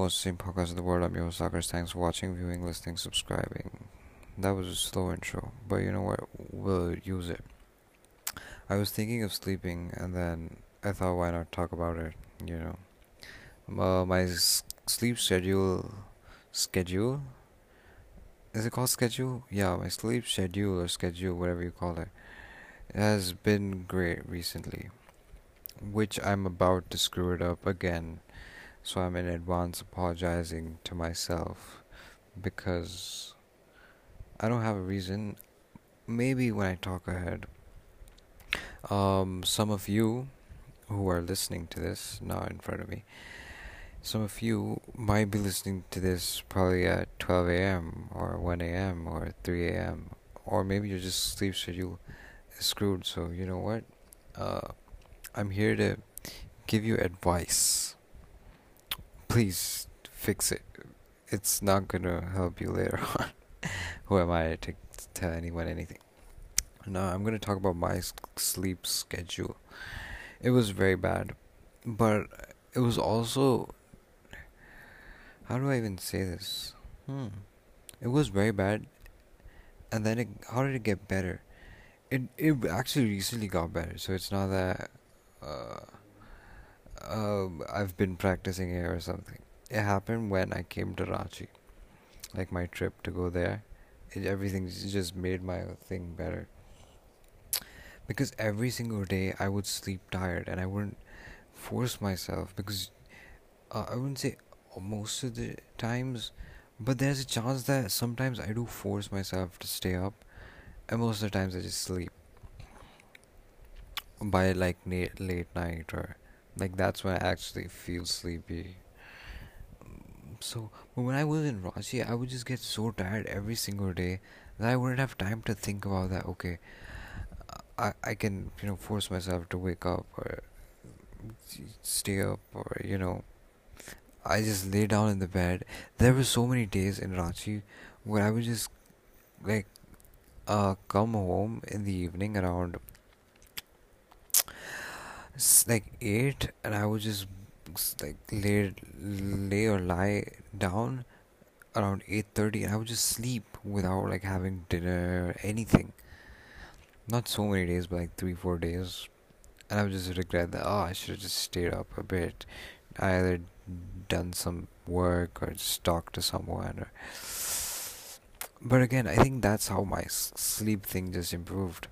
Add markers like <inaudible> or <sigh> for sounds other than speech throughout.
most same podcast in the world. I'm your Sagar. Thanks for watching, viewing, listening, subscribing. That was a slow intro, but you know what? We'll use it. I was thinking of sleeping, and then I thought, why not talk about it? You know, uh, my s- sleep schedule, schedule. Is it called schedule? Yeah, my sleep schedule or schedule, whatever you call it, has been great recently, which I'm about to screw it up again. So I'm in advance apologizing to myself because I don't have a reason. Maybe when I talk ahead, um, some of you who are listening to this now in front of me, some of you might be listening to this probably at 12 a.m. or 1 a.m. or 3 a.m. or maybe your just sleep schedule is screwed. So you know what? Uh, I'm here to give you advice. Please fix it. It's not gonna help you later <laughs> on. Who am I to tell anyone anything? No, I'm gonna talk about my sleep schedule. It was very bad, but it was also how do I even say this? Hmm. It was very bad, and then it, how did it get better? It it actually recently got better, so it's not that uh, um I've been practicing it or something. It happened when I came to Ranchi, like my trip to go there. It, everything just made my thing better because every single day I would sleep tired and I wouldn't force myself because uh, I wouldn't say most of the times, but there's a chance that sometimes I do force myself to stay up, and most of the times I just sleep by like late late night or like that's when I actually feel sleepy. So, but when I was in Ranchi, I would just get so tired every single day that I wouldn't have time to think about that. Okay, I I can you know force myself to wake up or stay up or you know I just lay down in the bed. There were so many days in Ranchi where I would just like uh come home in the evening around like eight, and I would just like lay lay or lie down around eight thirty, and I would just sleep without like having dinner or anything. Not so many days, but like three four days, and I would just regret that. Oh, I should have just stayed up a bit. I either done some work or just talked to someone or but again i think that's how my sleep thing just improved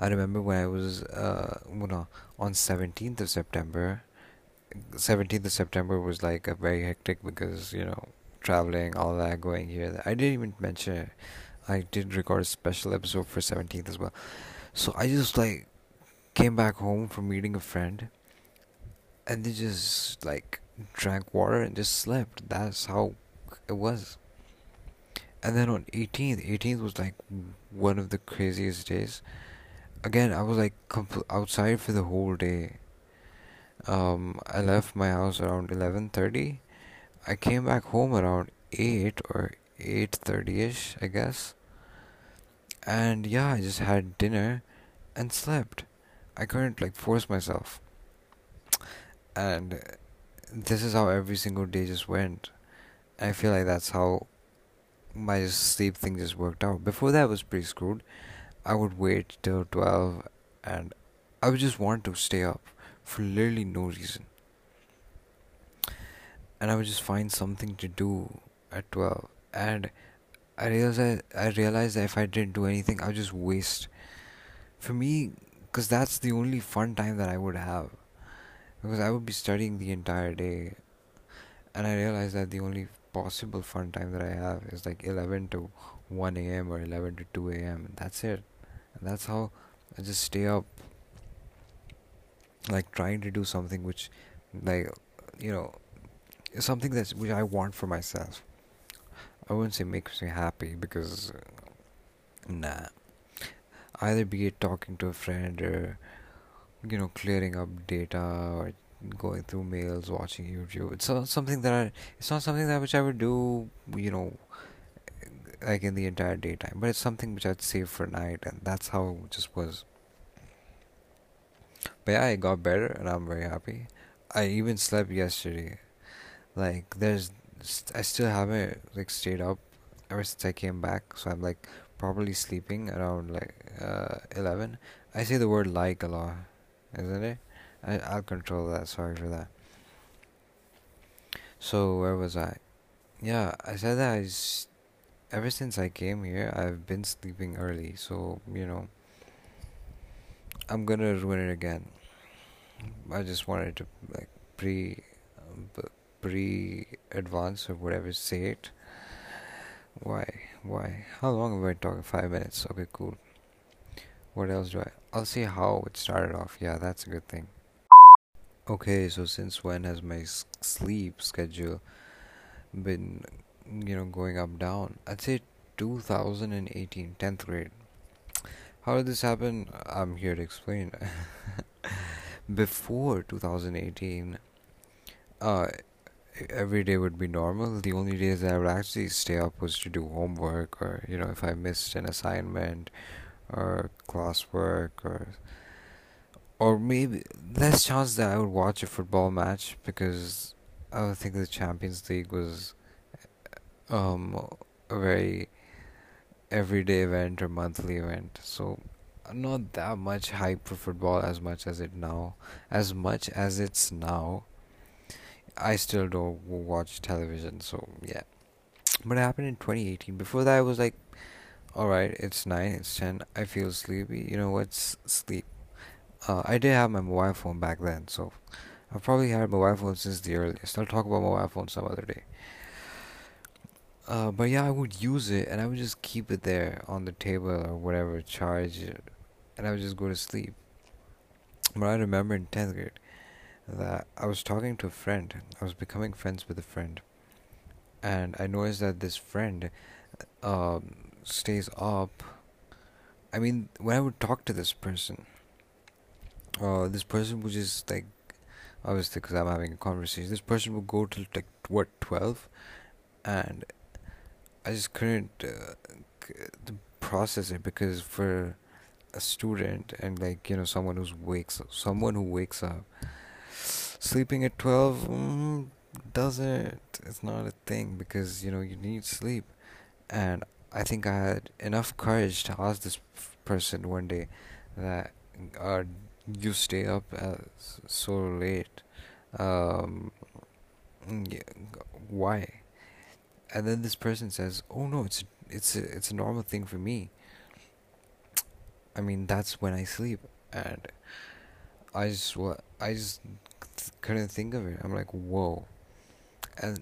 i remember when i was uh know, on 17th of september 17th of september was like a very hectic because you know traveling all that going here i didn't even mention it i did record a special episode for 17th as well so i just like came back home from meeting a friend and they just like drank water and just slept. That's how it was. And then on 18th, 18th was like one of the craziest days. Again, I was like compl- outside for the whole day. Um, I left my house around 11:30. I came back home around 8 or 8:30ish, I guess. And yeah, I just had dinner and slept. I couldn't like force myself. And this is how every single day just went. I feel like that's how my sleep thing just worked out. Before that was pretty screwed. I would wait till 12 and I would just want to stay up for literally no reason. And I would just find something to do at 12. And I realized I realized that if I didn't do anything, I would just waste. For me, because that's the only fun time that I would have. Because I would be studying the entire day and I realized that the only possible fun time that I have is like 11 to 1 a.m. or 11 to 2 a.m. That's it. And that's how I just stay up, like trying to do something which, like, you know, something that's which I want for myself. I wouldn't say makes me happy because, nah. Either be it talking to a friend or, you know, clearing up data or going through mails, watching YouTube. It's not something that I. It's not something that which I would do. You know, like in the entire daytime. But it's something which I'd save for night, and that's how it just was. But yeah, I got better, and I'm very happy. I even slept yesterday. Like there's, I still haven't like stayed up ever since I came back, so I'm like properly sleeping around like uh 11. I say the word like a lot, isn't it? I I'll control that. Sorry for that. So where was I? Yeah, I said that I s- ever since I came here, I've been sleeping early. So you know, I'm gonna ruin it again. I just wanted to like pre, um, pre advance or whatever say it. Why? Why? How long have I been talking? Five minutes. Okay, cool. What else do I? I'll see how it started off. Yeah, that's a good thing. Okay, so since when has my sleep schedule been, you know, going up down? I'd say 2018, 10th grade. How did this happen? I'm here to explain. <laughs> Before 2018, uh, every day would be normal. The only days that I would actually stay up was to do homework or, you know, if I missed an assignment or classwork or or maybe less chance that I would watch a football match because I would think the Champions League was um a very everyday event or monthly event. So not that much hype for football as much as it now as much as it's now. I still don't watch television, so yeah. But it happened in 2018. Before that, I was like, all right, it's nine, it's ten. I feel sleepy. You know what's sleep? Uh, I did have my mobile phone back then, so I've probably had mobile phone since the earliest. I'll talk about mobile phone some other day. Uh, but yeah, I would use it and I would just keep it there on the table or whatever, charge it, and I would just go to sleep. But I remember in 10th grade that I was talking to a friend. I was becoming friends with a friend, and I noticed that this friend um, stays up. I mean, when I would talk to this person, uh, this person would just like, obviously, because I'm having a conversation, this person would go till like what 12, and I just couldn't uh, process it because for a student and like you know someone who's wakes someone who wakes up sleeping at 12 mm, doesn't it's not a thing because you know you need sleep. And I think I had enough courage to ask this person one day that uh, you stay up uh, so late? Um yeah, why and then this person says oh no it's it's a, it's a normal thing for me. I mean that's when I sleep and I just wa- I just couldn't think of it. I'm like whoa. And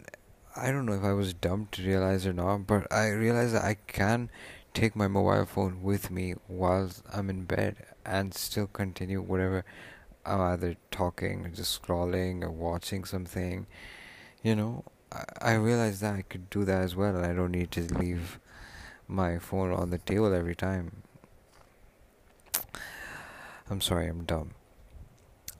I don't know if I was dumb to realize or not but I realized that I can take my mobile phone with me while I'm in bed and still continue whatever I'm either talking or just scrolling or watching something you know I, realized that I could do that as well and I don't need to leave my phone on the table every time I'm sorry, I'm dumb.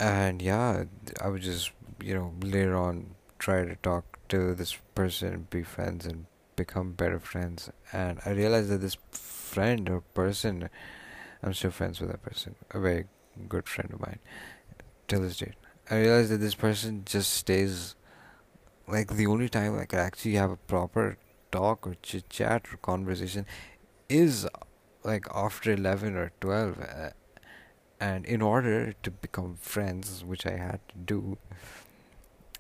And yeah, I would just, you know, later on try to talk to this person, be friends, and become better friends. And I realized that this friend or person, I'm still friends with that person, a very good friend of mine, till this date. I realized that this person just stays, like, the only time I could actually have a proper talk or chit chat or conversation is like after 11 or 12 uh, and in order to become friends, which I had to do,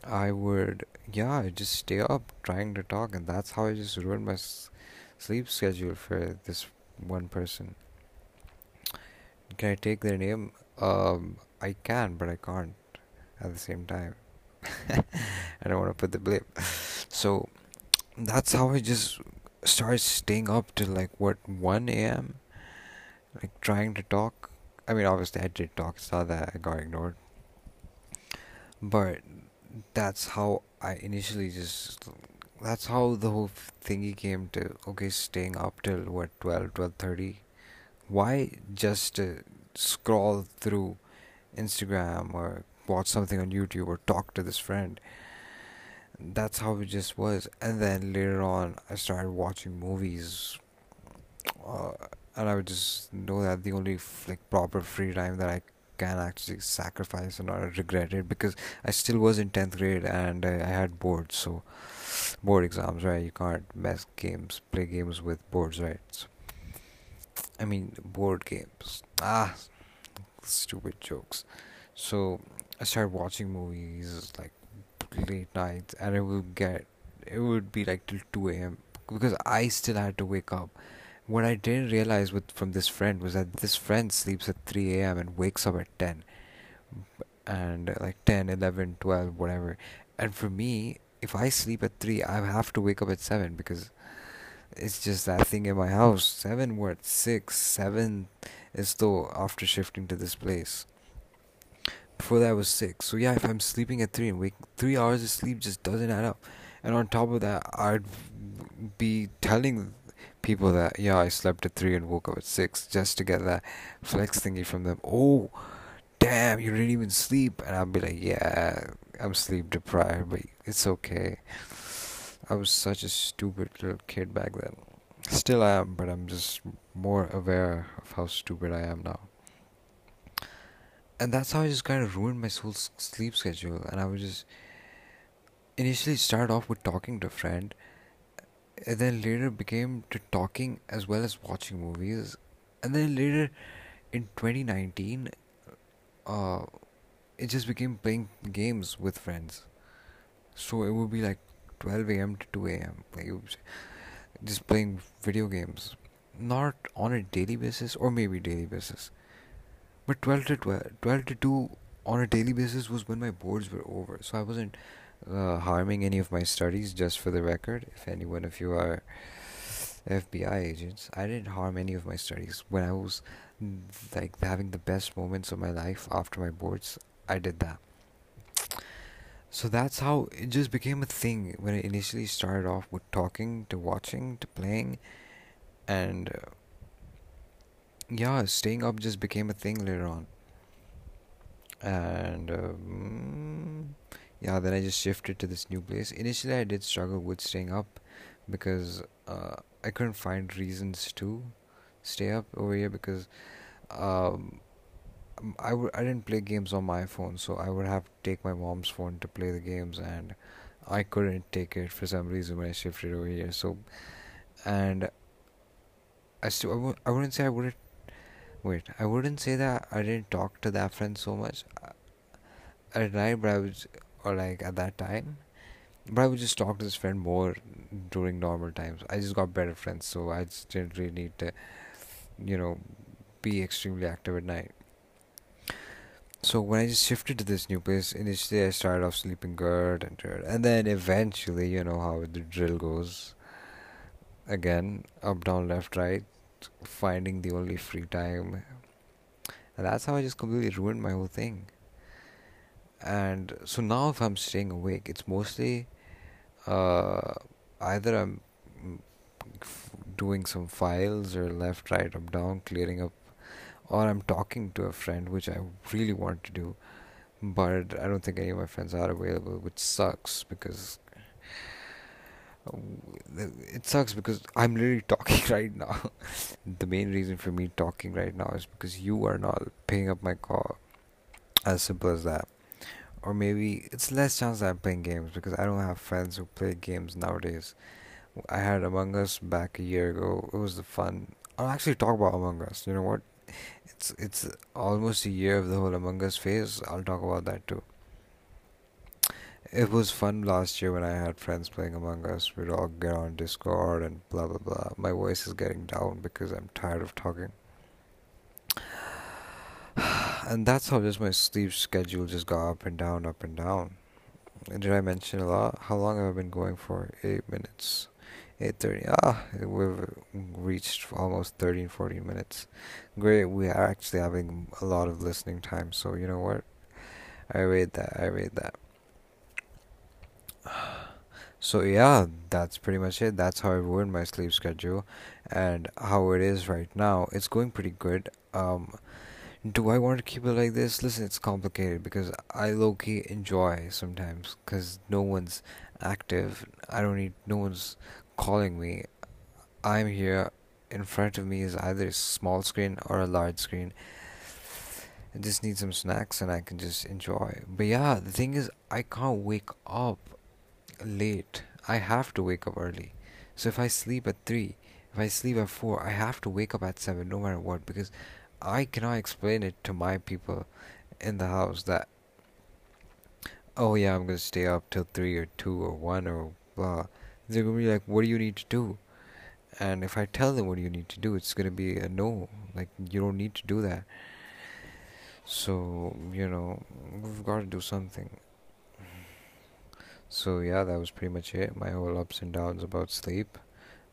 I would, yeah, just stay up trying to talk, and that's how I just ruined my s- sleep schedule for this one person. Can I take their name? Um, I can, but I can't at the same time. <laughs> I don't want to put the blip. So that's how I just started staying up till like what 1 a.m. like trying to talk. I mean, obviously I did talk. It's not that I got ignored. But that's how I initially just that's how the whole thingy came to okay staying up till what 12 12:30 why just uh, scroll through Instagram or watch something on YouTube or talk to this friend that's how it just was and then later on I started watching movies uh, and I would just know that the only like proper free time that I can actually sacrifice and not regret it because I still was in 10th grade and uh, I had boards, so board exams, right? You can't mess games, play games with boards, right? So, I mean, board games. Ah, stupid jokes. So I started watching movies like late nights, and it would get it would be like till 2 a.m. because I still had to wake up. What I didn't realize with from this friend was that this friend sleeps at 3 a.m. and wakes up at 10 and like 10 11 12 whatever and for me if i sleep at 3 i have to wake up at 7 because it's just that thing in my house 7 what 6 7 is though after shifting to this place before that was 6 so yeah if i'm sleeping at 3 and wake 3 hours of sleep just doesn't add up and on top of that i'd be telling people that yeah i slept at 3 and woke up at 6 just to get that flex thingy from them oh damn, you didn't even sleep. And I'd be like, yeah, I'm sleep deprived, but it's okay. I was such a stupid little kid back then. Still am, but I'm just more aware of how stupid I am now. And that's how I just kind of ruined my whole sleep schedule. And I would just initially start off with talking to a friend, and then later became to talking as well as watching movies. And then later in 2019, uh, it just became playing games with friends. So it would be like 12 a.m. to 2 a.m. Like just playing video games, not on a daily basis or maybe daily basis, but 12 to 12, 12 to 2 on a daily basis was when my boards were over. So I wasn't uh, harming any of my studies. Just for the record, if any one of you are FBI agents, I didn't harm any of my studies when I was like having the best moments of my life after my boards, I did that. So that's how it just became a thing when it initially started off with talking to watching to playing and uh, yeah, staying up just became a thing later on. And um, yeah, then I just shifted to this new place. Initially, I did struggle with staying up because uh, I couldn't find reasons to stay up over here because um, I w- I didn't play games on my phone, so I would have to take my mom's phone to play the games, and I couldn't take it for some reason when I shifted over here. So, and I still I w- I wouldn't say I wouldn't wait. I wouldn't say that I didn't talk to that friend so much uh, at night, but I was or like at that time. But I would just talk to this friend more during normal times. I just got better friends, so I just didn't really need to you know, be extremely active at night. So when I just shifted to this new place, initially I started off sleeping good and good, and then eventually, you know how the drill goes. Again, up, down, left, right, finding the only free time, and that's how I just completely ruined my whole thing. And so now, if I'm staying awake, it's mostly uh, either I'm doing some files or left, right, up, down, clearing up, or I'm talking to a friend, which I really want to do, but I don't think any of my friends are available, which sucks because it sucks because I'm literally talking <laughs> right now. the main reason for me talking right now is because you are not paying up my call. As simple as that. Or maybe it's less chance that I'm playing games because I don't have friends who play games nowadays. I had Among Us back a year ago. It was the fun. I'll actually talk about Among Us. You know what? It's it's almost a year of the whole Among Us phase. I'll talk about that too. It was fun last year when I had friends playing Among Us. We'd all get on Discord and blah blah blah. My voice is getting down because I'm tired of talking. <sighs> And that's how just my sleep schedule just got up and down, up and down. Did I mention a lot? How long have I been going for? Eight minutes. 8.30 ah we've reached almost 13 14 minutes great we are actually having a lot of listening time so you know what i rate that i rate that so yeah that's pretty much it that's how i ruined my sleep schedule and how it is right now it's going pretty good um do I want to keep it like this? Listen, it's complicated because I low key enjoy sometimes because no one's active. I don't need no one's calling me, I'm here. In front of me is either a small screen or a large screen. I just need some snacks and I can just enjoy. But yeah, the thing is, I can't wake up late. I have to wake up early. So if I sleep at 3, if I sleep at 4, I have to wake up at 7 no matter what because I cannot explain it to my people in the house that, oh yeah, I'm gonna stay up till 3 or 2 or 1 or blah. They're gonna be like, what do you need to do? And if I tell them what you need to do, it's gonna be a no. Like, you don't need to do that. So, you know, we've got to do something. So, yeah, that was pretty much it. My whole ups and downs about sleep.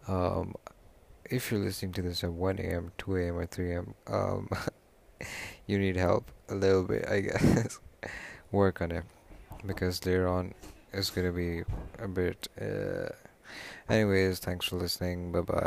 Um, if you're listening to this at 1 a.m., 2 a.m., or 3 a.m., um, <laughs> you need help a little bit, I guess. <laughs> Work on it because later on it's gonna be a bit. Uh... Anyways, thanks for listening. Bye bye.